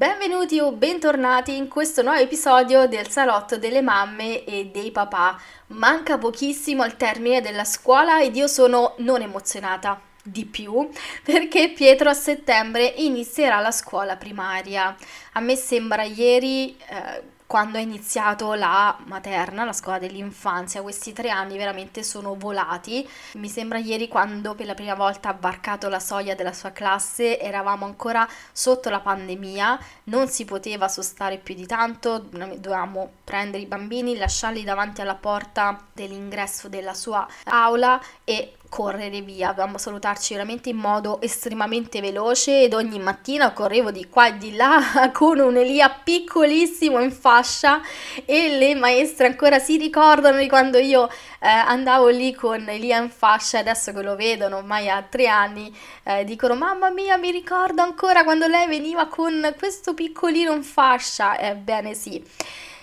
Benvenuti o bentornati in questo nuovo episodio del salotto delle mamme e dei papà. Manca pochissimo al termine della scuola ed io sono non emozionata di più perché Pietro a settembre inizierà la scuola primaria. A me sembra ieri eh, quando è iniziato la materna, la scuola dell'infanzia, questi tre anni veramente sono volati. Mi sembra ieri quando per la prima volta ha varcato la soglia della sua classe, eravamo ancora sotto la pandemia, non si poteva sostare più di tanto, dovevamo prendere i bambini, lasciarli davanti alla porta dell'ingresso della sua aula e correre via, dovevamo salutarci veramente in modo estremamente veloce ed ogni mattina correvo di qua e di là con un Elia piccolissimo in fascia e le maestre ancora si ricordano di quando io eh, andavo lì con Elia in fascia adesso che lo vedono ormai a tre anni eh, dicono mamma mia mi ricordo ancora quando lei veniva con questo piccolino in fascia. Ebbene sì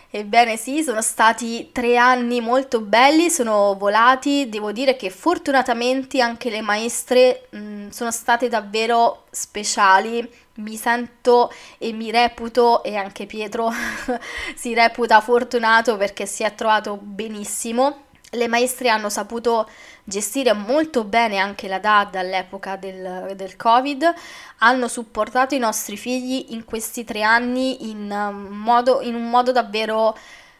Ebbene sì, sono stati tre anni molto belli, sono volati, devo dire che fortunatamente anche le maestre mh, mm, sono state davvero speciali, mi sento e mi reputo, e anche Pietro si reputa fortunato perché si è trovato benissimo le maestre hanno saputo gestire molto bene anche la DAD all'epoca del, del, Covid, hanno supportato i nostri figli in questi tre anni in, um, modo, in un modo davvero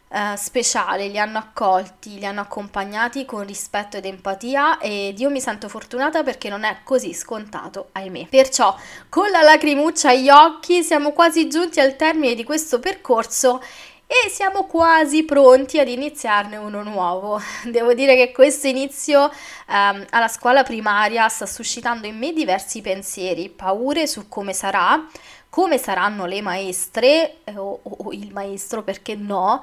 uh, speciale, li hanno accolti, li hanno accompagnati con rispetto ed empatia ed io mi sento fortunata perché non è così scontato, ahimè. Perciò, con la lacrimuccia agli occhi, siamo quasi giunti al termine di questo percorso e siamo quasi pronti ad iniziarne uno nuovo. Devo dire che questo inizio um, alla scuola primaria sta suscitando in me diversi pensieri, paure su come sarà, come saranno le maestre eh, o, o il maestro, perché no.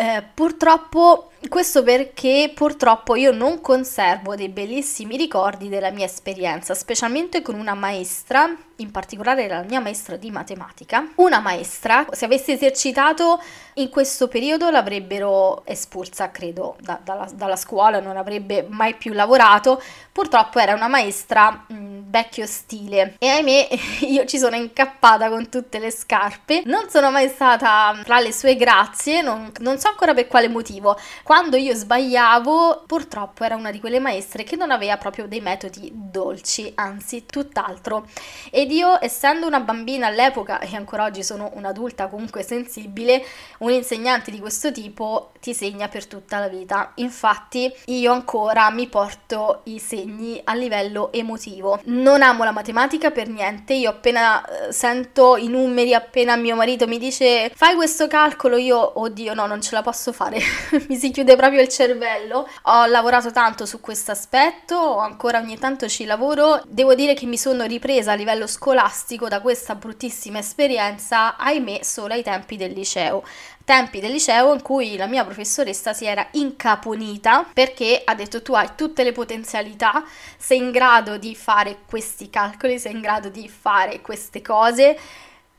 Eh, purtroppo, questo perché purtroppo io non conservo dei bellissimi ricordi della mia esperienza, specialmente con una maestra in particolare la mia maestra di matematica, una maestra, se avesse esercitato in questo periodo l'avrebbero espulsa, credo, da, dalla, dalla, scuola, non avrebbe mai più lavorato. Purtroppo era una maestra mh, vecchio stile e ahimè io ci sono incappata con tutte le scarpe. Non sono mai stata tra le sue grazie, non, non so ancora per quale motivo. Quando io sbagliavo, purtroppo era una di quelle maestre che non aveva proprio dei metodi dolci, anzi tutt'altro. Ed io, essendo una bambina all'epoca e ancora oggi sono un'adulta comunque sensibile, un insegnante di questo tipo ti segna per tutta la vita. Infatti io ancora mi porto i segni a livello emotivo. Non amo la matematica per niente, io appena eh, sento i numeri, appena mio marito mi dice fai questo calcolo, io oddio no, non ce la posso fare, mi si chiude proprio il cervello. Ho lavorato tanto su questo aspetto, ancora ogni tanto ci lavoro, devo dire che mi sono ripresa a livello scolastico da questa bruttissima esperienza, ahimè, solo ai tempi del liceo. Tempi del liceo in cui la mia professoressa si era incaponita perché ha detto tu hai tutte le potenzialità, sei in grado di fare questi calcoli, sei in grado di fare queste cose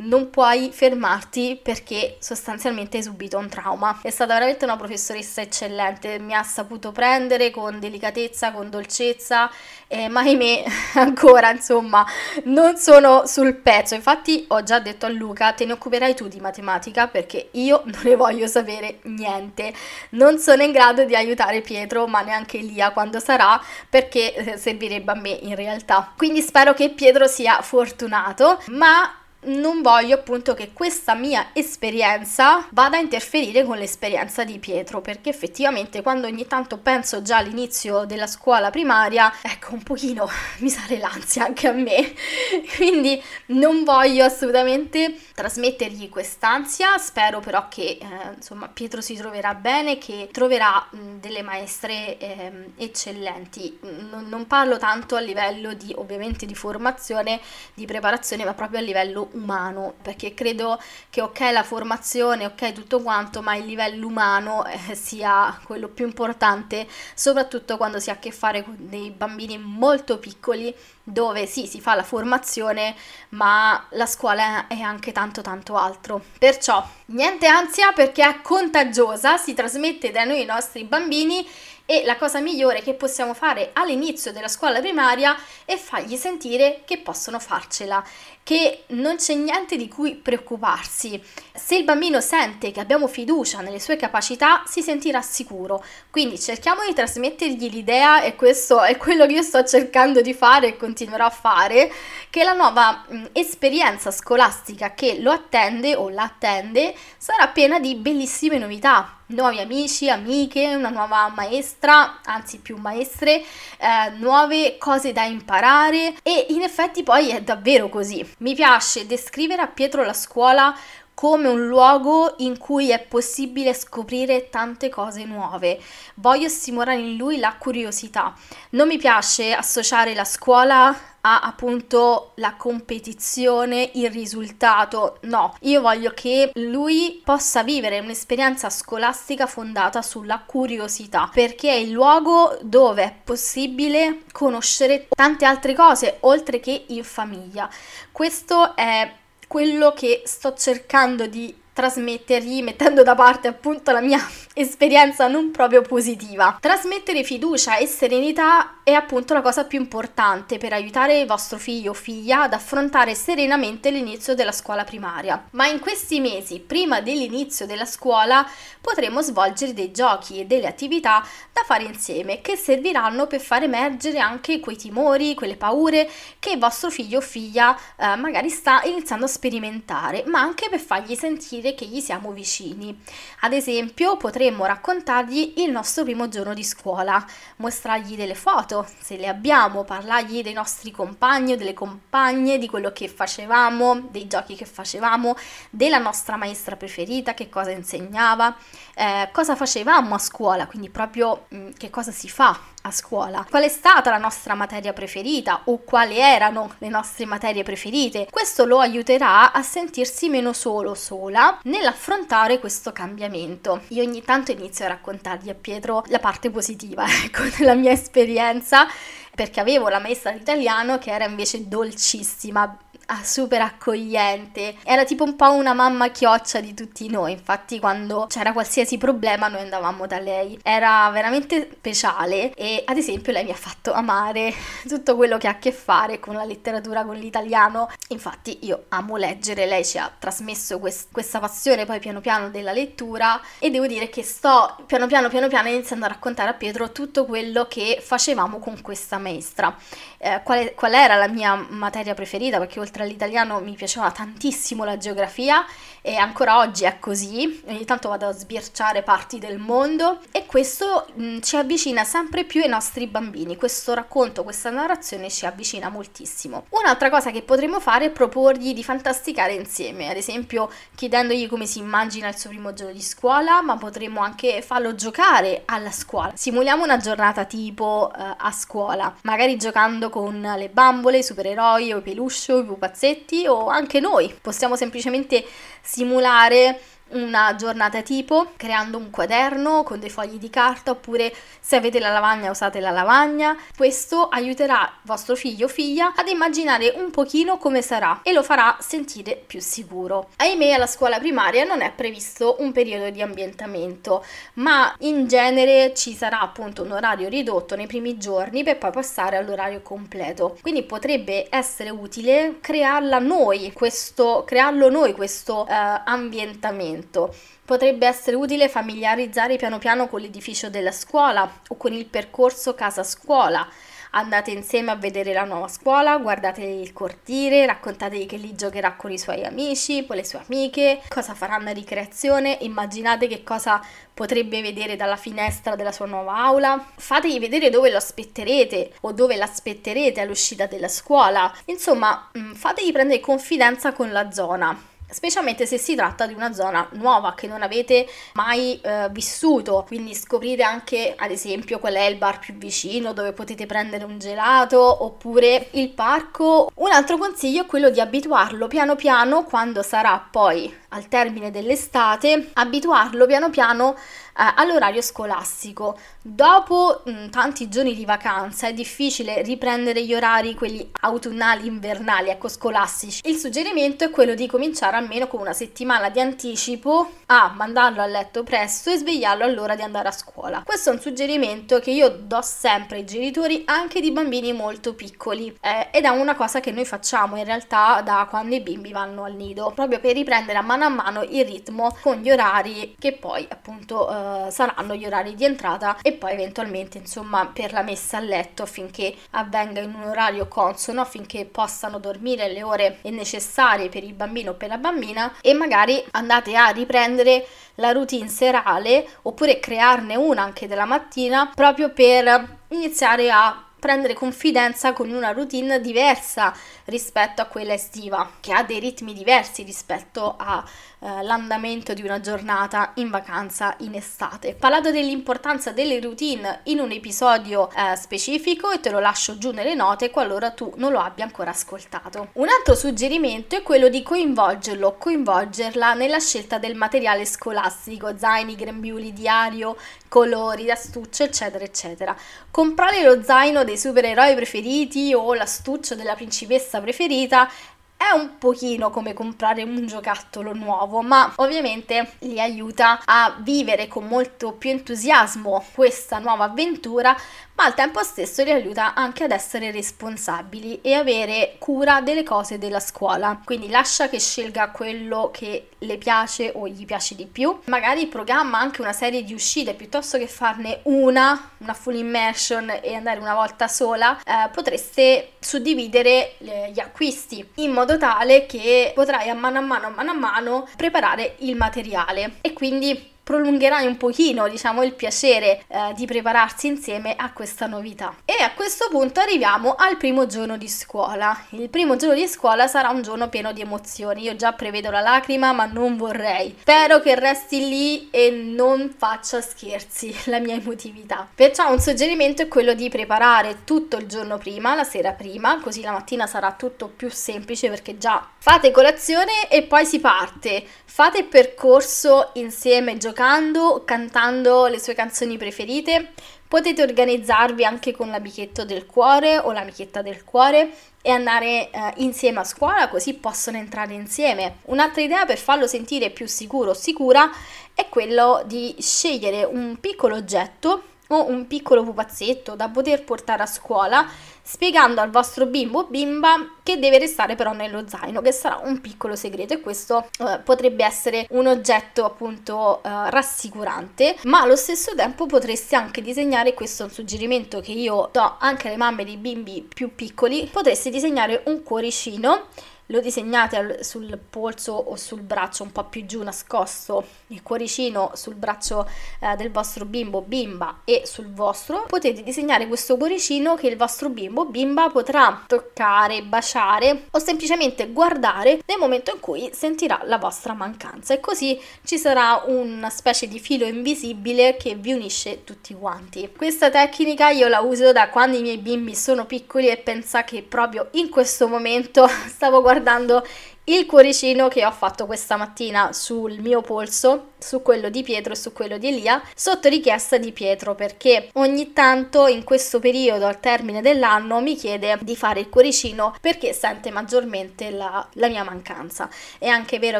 non puoi fermarti perché sostanzialmente hai subito un trauma. È stata veramente una professoressa eccellente, mi ha saputo prendere con delicatezza, con dolcezza, eh, ma ahimè ancora insomma non sono sul pezzo. Infatti ho già detto a Luca te ne occuperai tu di matematica perché io non ne voglio sapere niente. Non sono in grado di aiutare Pietro, ma neanche Lia quando sarà perché eh, servirebbe a me in realtà. Quindi spero che Pietro sia fortunato, ma non voglio appunto che questa mia esperienza vada a interferire con l'esperienza di Pietro perché effettivamente quando ogni tanto penso già all'inizio della scuola primaria ecco un pochino mi sale l'ansia anche a me. Quindi non voglio assolutamente trasmettergli quest'ansia. Spero però che eh, insomma Pietro si troverà bene che troverà mh, delle maestre eh, eccellenti. Non, non parlo tanto a livello di ovviamente di formazione di preparazione ma proprio a livello umano, perché credo che ok la formazione, ok tutto quanto, ma il livello umano eh, sia quello più importante, soprattutto quando si ha a che fare con dei bambini molto piccoli dove sì, si fa la formazione, ma la scuola è anche tanto tanto altro. Perciò niente ansia perché è contagiosa, si trasmette da noi ai nostri bambini e la cosa migliore che possiamo fare all'inizio della scuola primaria è fargli sentire che possono farcela, che non c'è niente di cui preoccuparsi. Se il bambino sente che abbiamo fiducia nelle sue capacità, si sentirà sicuro. Quindi cerchiamo di trasmettergli l'idea, e questo è quello che io sto cercando di fare e continuerò a fare, che la nuova mh, esperienza scolastica che lo attende o l'attende sarà piena di bellissime novità nuovi amici, amiche, una nuova maestra, anzi più maestre, eh, nuove cose da imparare e in effetti poi è davvero così. Mi piace descrivere a Pietro la scuola come un luogo in cui è possibile scoprire tante cose nuove. Voglio stimolare in lui la curiosità. Non mi piace associare la scuola a appunto la competizione, il risultato. No, io voglio che lui possa vivere un'esperienza scolastica fondata sulla curiosità, perché è il luogo dove è possibile conoscere tante altre cose oltre che in famiglia. Questo è quello che sto cercando di trasmettergli mettendo da parte appunto la mia esperienza non proprio positiva. Trasmettere fiducia e serenità è appunto la cosa più importante per aiutare il vostro figlio o figlia ad affrontare serenamente l'inizio della scuola primaria. Ma in questi mesi, prima dell'inizio della scuola, potremo svolgere dei giochi e delle attività da fare insieme che serviranno per far emergere anche quei timori, quelle paure che il vostro figlio o figlia eh, magari sta iniziando a sperimentare, ma anche per fargli sentire dire che gli siamo vicini. Ad esempio, potremmo raccontargli il nostro primo giorno di scuola, mostrargli delle foto, se le abbiamo, parlargli dei nostri compagni o delle compagne, di quello che facevamo, dei giochi che facevamo, della nostra maestra preferita, che cosa insegnava, eh, cosa facevamo a scuola, quindi proprio mh, mm, che cosa si fa a scuola, qual è stata la nostra materia preferita o quali erano le nostre materie preferite. Questo lo aiuterà a sentirsi meno solo sola nell'affrontare questo cambiamento. Io ogni tanto inizio a raccontargli a Pietro la parte positiva, ecco, della mia esperienza perché avevo la maestra di italiano che era invece dolcissima, ah, super accogliente. Era tipo un po' una mamma chioccia di tutti noi. Infatti, quando c'era qualsiasi problema, noi andavamo da lei. Era veramente speciale e, ad esempio, lei mi ha fatto amare tutto quello che ha a che fare con la letteratura, con l'italiano. Infatti, io amo leggere, lei ci ha trasmesso quest- questa passione poi piano piano della lettura e devo dire che sto piano piano piano piano iniziando a raccontare a Pietro tutto quello che facevamo con questa maestra. Eh, qual, qual era la mia materia preferita? Perché oltre oltre all'italiano mi piaceva tantissimo la geografia e ancora oggi è così, ogni tanto vado a sbirciare parti del mondo. E questo mh, mm, ci avvicina sempre più ai nostri bambini, questo racconto, questa narrazione ci avvicina moltissimo. Un'altra cosa che potremmo fare è proporgli di fantasticare insieme, ad esempio chiedendogli come si immagina il suo primo giorno di scuola, ma potremmo anche farlo giocare alla scuola. Simuliamo una giornata tipo uh, a scuola, magari giocando con le bambole, i supereroi o i peluche i pupazzetti o anche noi. Possiamo semplicemente simulare una giornata tipo creando un quaderno con dei fogli di carta oppure se avete la lavagna usate la lavagna. Questo aiuterà vostro figlio o figlia ad immaginare un pochino come sarà e lo farà sentire più sicuro. Ahimè alla scuola primaria non è previsto un periodo di ambientamento, ma in genere ci sarà appunto un orario ridotto nei primi giorni per poi passare all'orario completo. Quindi potrebbe essere utile crearla noi, questo crearlo noi questo uh, ambientamento momento. Potrebbe essere utile familiarizzare piano piano con l'edificio della scuola o con il percorso casa-scuola. Andate insieme a vedere la nuova scuola, guardate il cortile, raccontategli che lì giocherà con i suoi amici, con le sue amiche, cosa faranno a ricreazione, immaginate che cosa potrebbe vedere dalla finestra della sua nuova aula, fategli vedere dove lo aspetterete o dove l'aspetterete all'uscita della scuola, insomma mm, fategli prendere confidenza con la zona specialmente se si tratta di una zona nuova che non avete mai eh, vissuto, quindi scoprite anche ad esempio qual è il bar più vicino dove potete prendere un gelato oppure il parco. Un altro consiglio è quello di abituarlo piano piano quando sarà poi al termine dell'estate, abituarlo piano piano eh, all'orario scolastico. Dopo mh, mm, tanti giorni di vacanza è difficile riprendere gli orari, quelli autunnali, invernali, ecco, scolastici. Il suggerimento è quello di cominciare almeno con una settimana di anticipo a mandarlo a letto presto e svegliarlo all'ora di andare a scuola. Questo è un suggerimento che io do sempre ai genitori anche di bambini molto piccoli eh, ed è una cosa che noi facciamo in realtà da quando i bimbi vanno al nido, proprio per riprendere a mano a mano il ritmo con gli orari che poi appunto eh, eh, saranno gli orari di entrata e poi eventualmente insomma per la messa a letto affinché avvenga in un orario consono affinché possano dormire le ore necessarie per il bambino o per la bambina e magari andate a riprendere la routine serale oppure crearne una anche della mattina proprio per iniziare a prendere confidenza con una routine diversa rispetto a quella estiva, che ha dei ritmi diversi rispetto all'andamento eh, di una giornata in vacanza in estate. Parlato dell'importanza delle routine in un episodio eh, specifico e te lo lascio giù nelle note qualora tu non lo abbia ancora ascoltato. Un altro suggerimento è quello di coinvolgerlo, coinvolgerla nella scelta del materiale scolastico, zaini, grembiuli, diario, colori, astucce, eccetera, eccetera. Comprare lo zaino dei supereroi preferiti o l'astuccio della principessa preferita è un pochino come comprare un giocattolo nuovo, ma ovviamente li aiuta a vivere con molto più entusiasmo questa nuova avventura, ma al tempo stesso li aiuta anche ad essere responsabili e avere cura delle cose della scuola. Quindi lascia che scelga quello che le piace o gli piace di più. Magari programma anche una serie di uscite piuttosto che farne una, una full immersion e andare una volta sola, eh, potreste suddividere gli acquisti in modo tale che potrai a mano a mano a mano a mano preparare il materiale e quindi prolungherai un pochino, diciamo, il piacere eh, di prepararsi insieme a questa novità. E a questo punto arriviamo al primo giorno di scuola. Il primo giorno di scuola sarà un giorno pieno di emozioni. Io già prevedo la lacrima, ma non vorrei. Spero che resti lì e non faccia scherzi la mia emotività. Perciò un suggerimento è quello di preparare tutto il giorno prima, la sera prima, così la mattina sarà tutto più semplice perché già fate colazione e poi si parte. Fate percorso insieme giocando, cantando le sue canzoni preferite. Potete organizzarvi anche con l'amichetto del cuore o l'amichetta del cuore e andare eh, insieme a scuola così possono entrare insieme. Un'altra idea per farlo sentire più sicuro o sicura è quello di scegliere un piccolo oggetto o un piccolo pupazzetto da poter portare a scuola spiegando al vostro bimbo o bimba che deve restare però nello zaino, che sarà un piccolo segreto. E questo eh, potrebbe essere un oggetto appunto eh, rassicurante, ma allo stesso tempo potreste anche disegnare, questo è un suggerimento che io do anche alle mamme di bimbi più piccoli, potreste disegnare un cuoricino lo disegnate sul polso o sul braccio un po' più giù nascosto, il cuoricino sul braccio eh, del vostro bimbo bimba e sul vostro, potete disegnare questo cuoricino che il vostro bimbo bimba potrà toccare, baciare o semplicemente guardare nel momento in cui sentirà la vostra mancanza e così ci sarà una specie di filo invisibile che vi unisce tutti quanti. Questa tecnica io la uso da quando i miei bimbi sono piccoli e pensa che proprio in questo momento stavo guardando guardando il cuoricino che ho fatto questa mattina sul mio polso, su quello di Pietro e su quello di Elia, sotto richiesta di Pietro, perché ogni tanto in questo periodo, al termine dell'anno, mi chiede di fare il cuoricino perché sente maggiormente la, la mia mancanza. È anche vero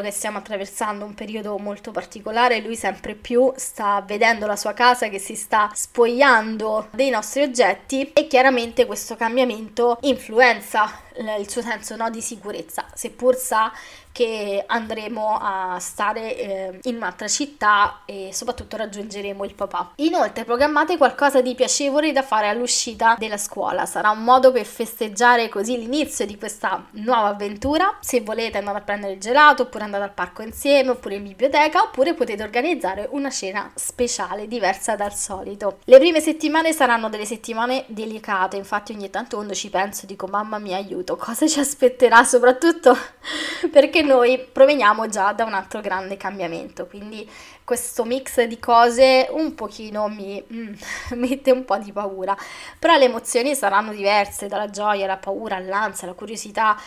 che stiamo attraversando un periodo molto particolare, lui sempre più sta vedendo la sua casa che si sta spogliando dei nostri oggetti e chiaramente questo cambiamento influenza il suo senso no, di sicurezza, seppur sa che andremo a stare eh, in un'altra città e soprattutto raggiungeremo il papà. Inoltre programmate qualcosa di piacevole da fare all'uscita della scuola, sarà un modo per festeggiare così l'inizio di questa nuova avventura. Se volete andare a prendere il gelato oppure andare al parco insieme oppure in biblioteca oppure potete organizzare una cena speciale diversa dal solito. Le prime settimane saranno delle settimane delicate, infatti ogni tanto quando ci penso dico mamma mia aiuto, cosa ci aspetterà soprattutto perché noi proveniamo già da un altro grande cambiamento, quindi questo mix di cose un pochino mi mm, mette un po' di paura, però le emozioni saranno diverse, dalla gioia, la paura, l'ansia, la curiosità,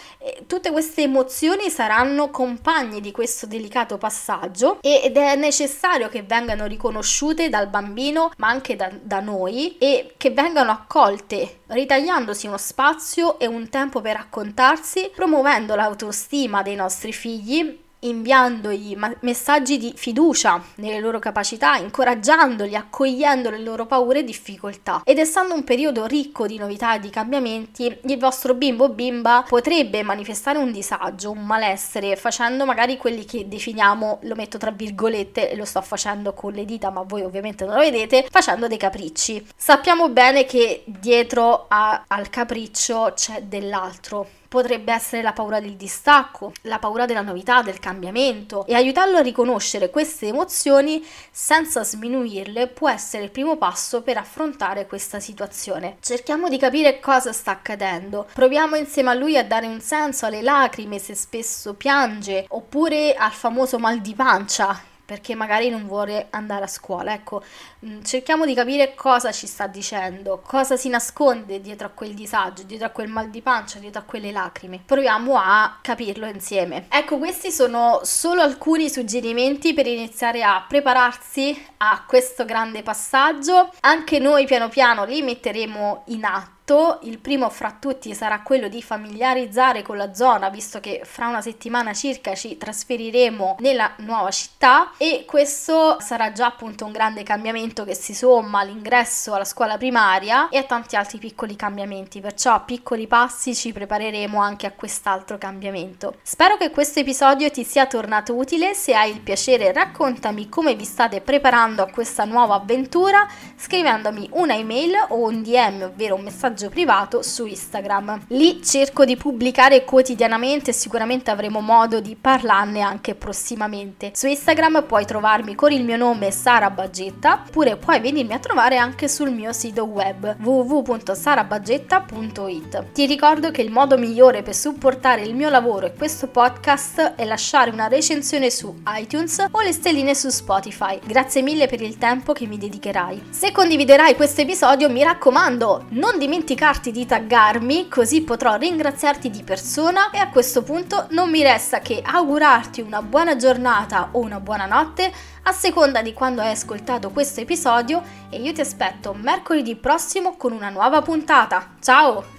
tutte queste emozioni saranno compagni di questo delicato passaggio ed è necessario che vengano riconosciute dal bambino ma anche da, da noi e che vengano accolte ritagliandosi uno spazio e un tempo per raccontarsi, promuovendo l'autostima dei nostri figli inviandogli messaggi di fiducia nelle loro capacità, incoraggiandoli, accogliendo le loro paure e difficoltà. Ed essendo un periodo ricco di novità e di cambiamenti, il vostro bimbo o bimba potrebbe manifestare un disagio, un malessere, facendo magari quelli che definiamo, lo metto tra virgolette e lo sto facendo con le dita, ma voi ovviamente non lo vedete, facendo dei capricci. Sappiamo bene che dietro a- al capriccio c'è dell'altro potrebbe essere la paura del distacco, la paura della novità, del cambiamento. E aiutarlo a riconoscere queste emozioni senza sminuirle può essere il primo passo per affrontare questa situazione. Cerchiamo di capire cosa sta accadendo, proviamo insieme a lui a dare un senso alle lacrime se spesso piange oppure al famoso mal di pancia perché magari non vuole andare a scuola. Ecco, mm, cerchiamo di capire cosa ci sta dicendo, cosa si nasconde dietro a quel disagio, dietro a quel mal di pancia, dietro a quelle lacrime. Proviamo a capirlo insieme. Ecco, questi sono solo alcuni suggerimenti per iniziare a prepararsi a questo grande passaggio. Anche noi piano piano li metteremo in atto il primo fra tutti sarà quello di familiarizzare con la zona, visto che fra una settimana circa ci trasferiremo nella nuova città. E questo sarà già appunto un grande cambiamento che si somma all'ingresso alla scuola primaria e a tanti altri piccoli cambiamenti, perciò a piccoli passi ci prepareremo anche a quest'altro cambiamento. Spero che questo episodio ti sia tornato utile, se hai il piacere raccontami come vi state preparando a questa nuova avventura scrivendomi una email o un DM, ovvero un messaggio messaggio privato su Instagram. Lì cerco di pubblicare quotidianamente e sicuramente avremo modo di parlarne anche prossimamente. Su Instagram puoi trovarmi con il mio nome Sara Baggetta, oppure puoi venirmi a trovare anche sul mio sito web www.sarabaggetta.it. Ti ricordo che il modo migliore per supportare il mio lavoro e questo podcast è lasciare una recensione su iTunes o le stelline su Spotify. Grazie mille per il tempo che mi dedicherai. Se condividerai questo episodio mi raccomando, non dimenticarti dimenticarti di taggarmi così potrò ringraziarti di persona e a questo punto non mi resta che augurarti una buona giornata o una buona notte a seconda di quando hai ascoltato questo episodio e io ti aspetto mercoledì prossimo con una nuova puntata. Ciao!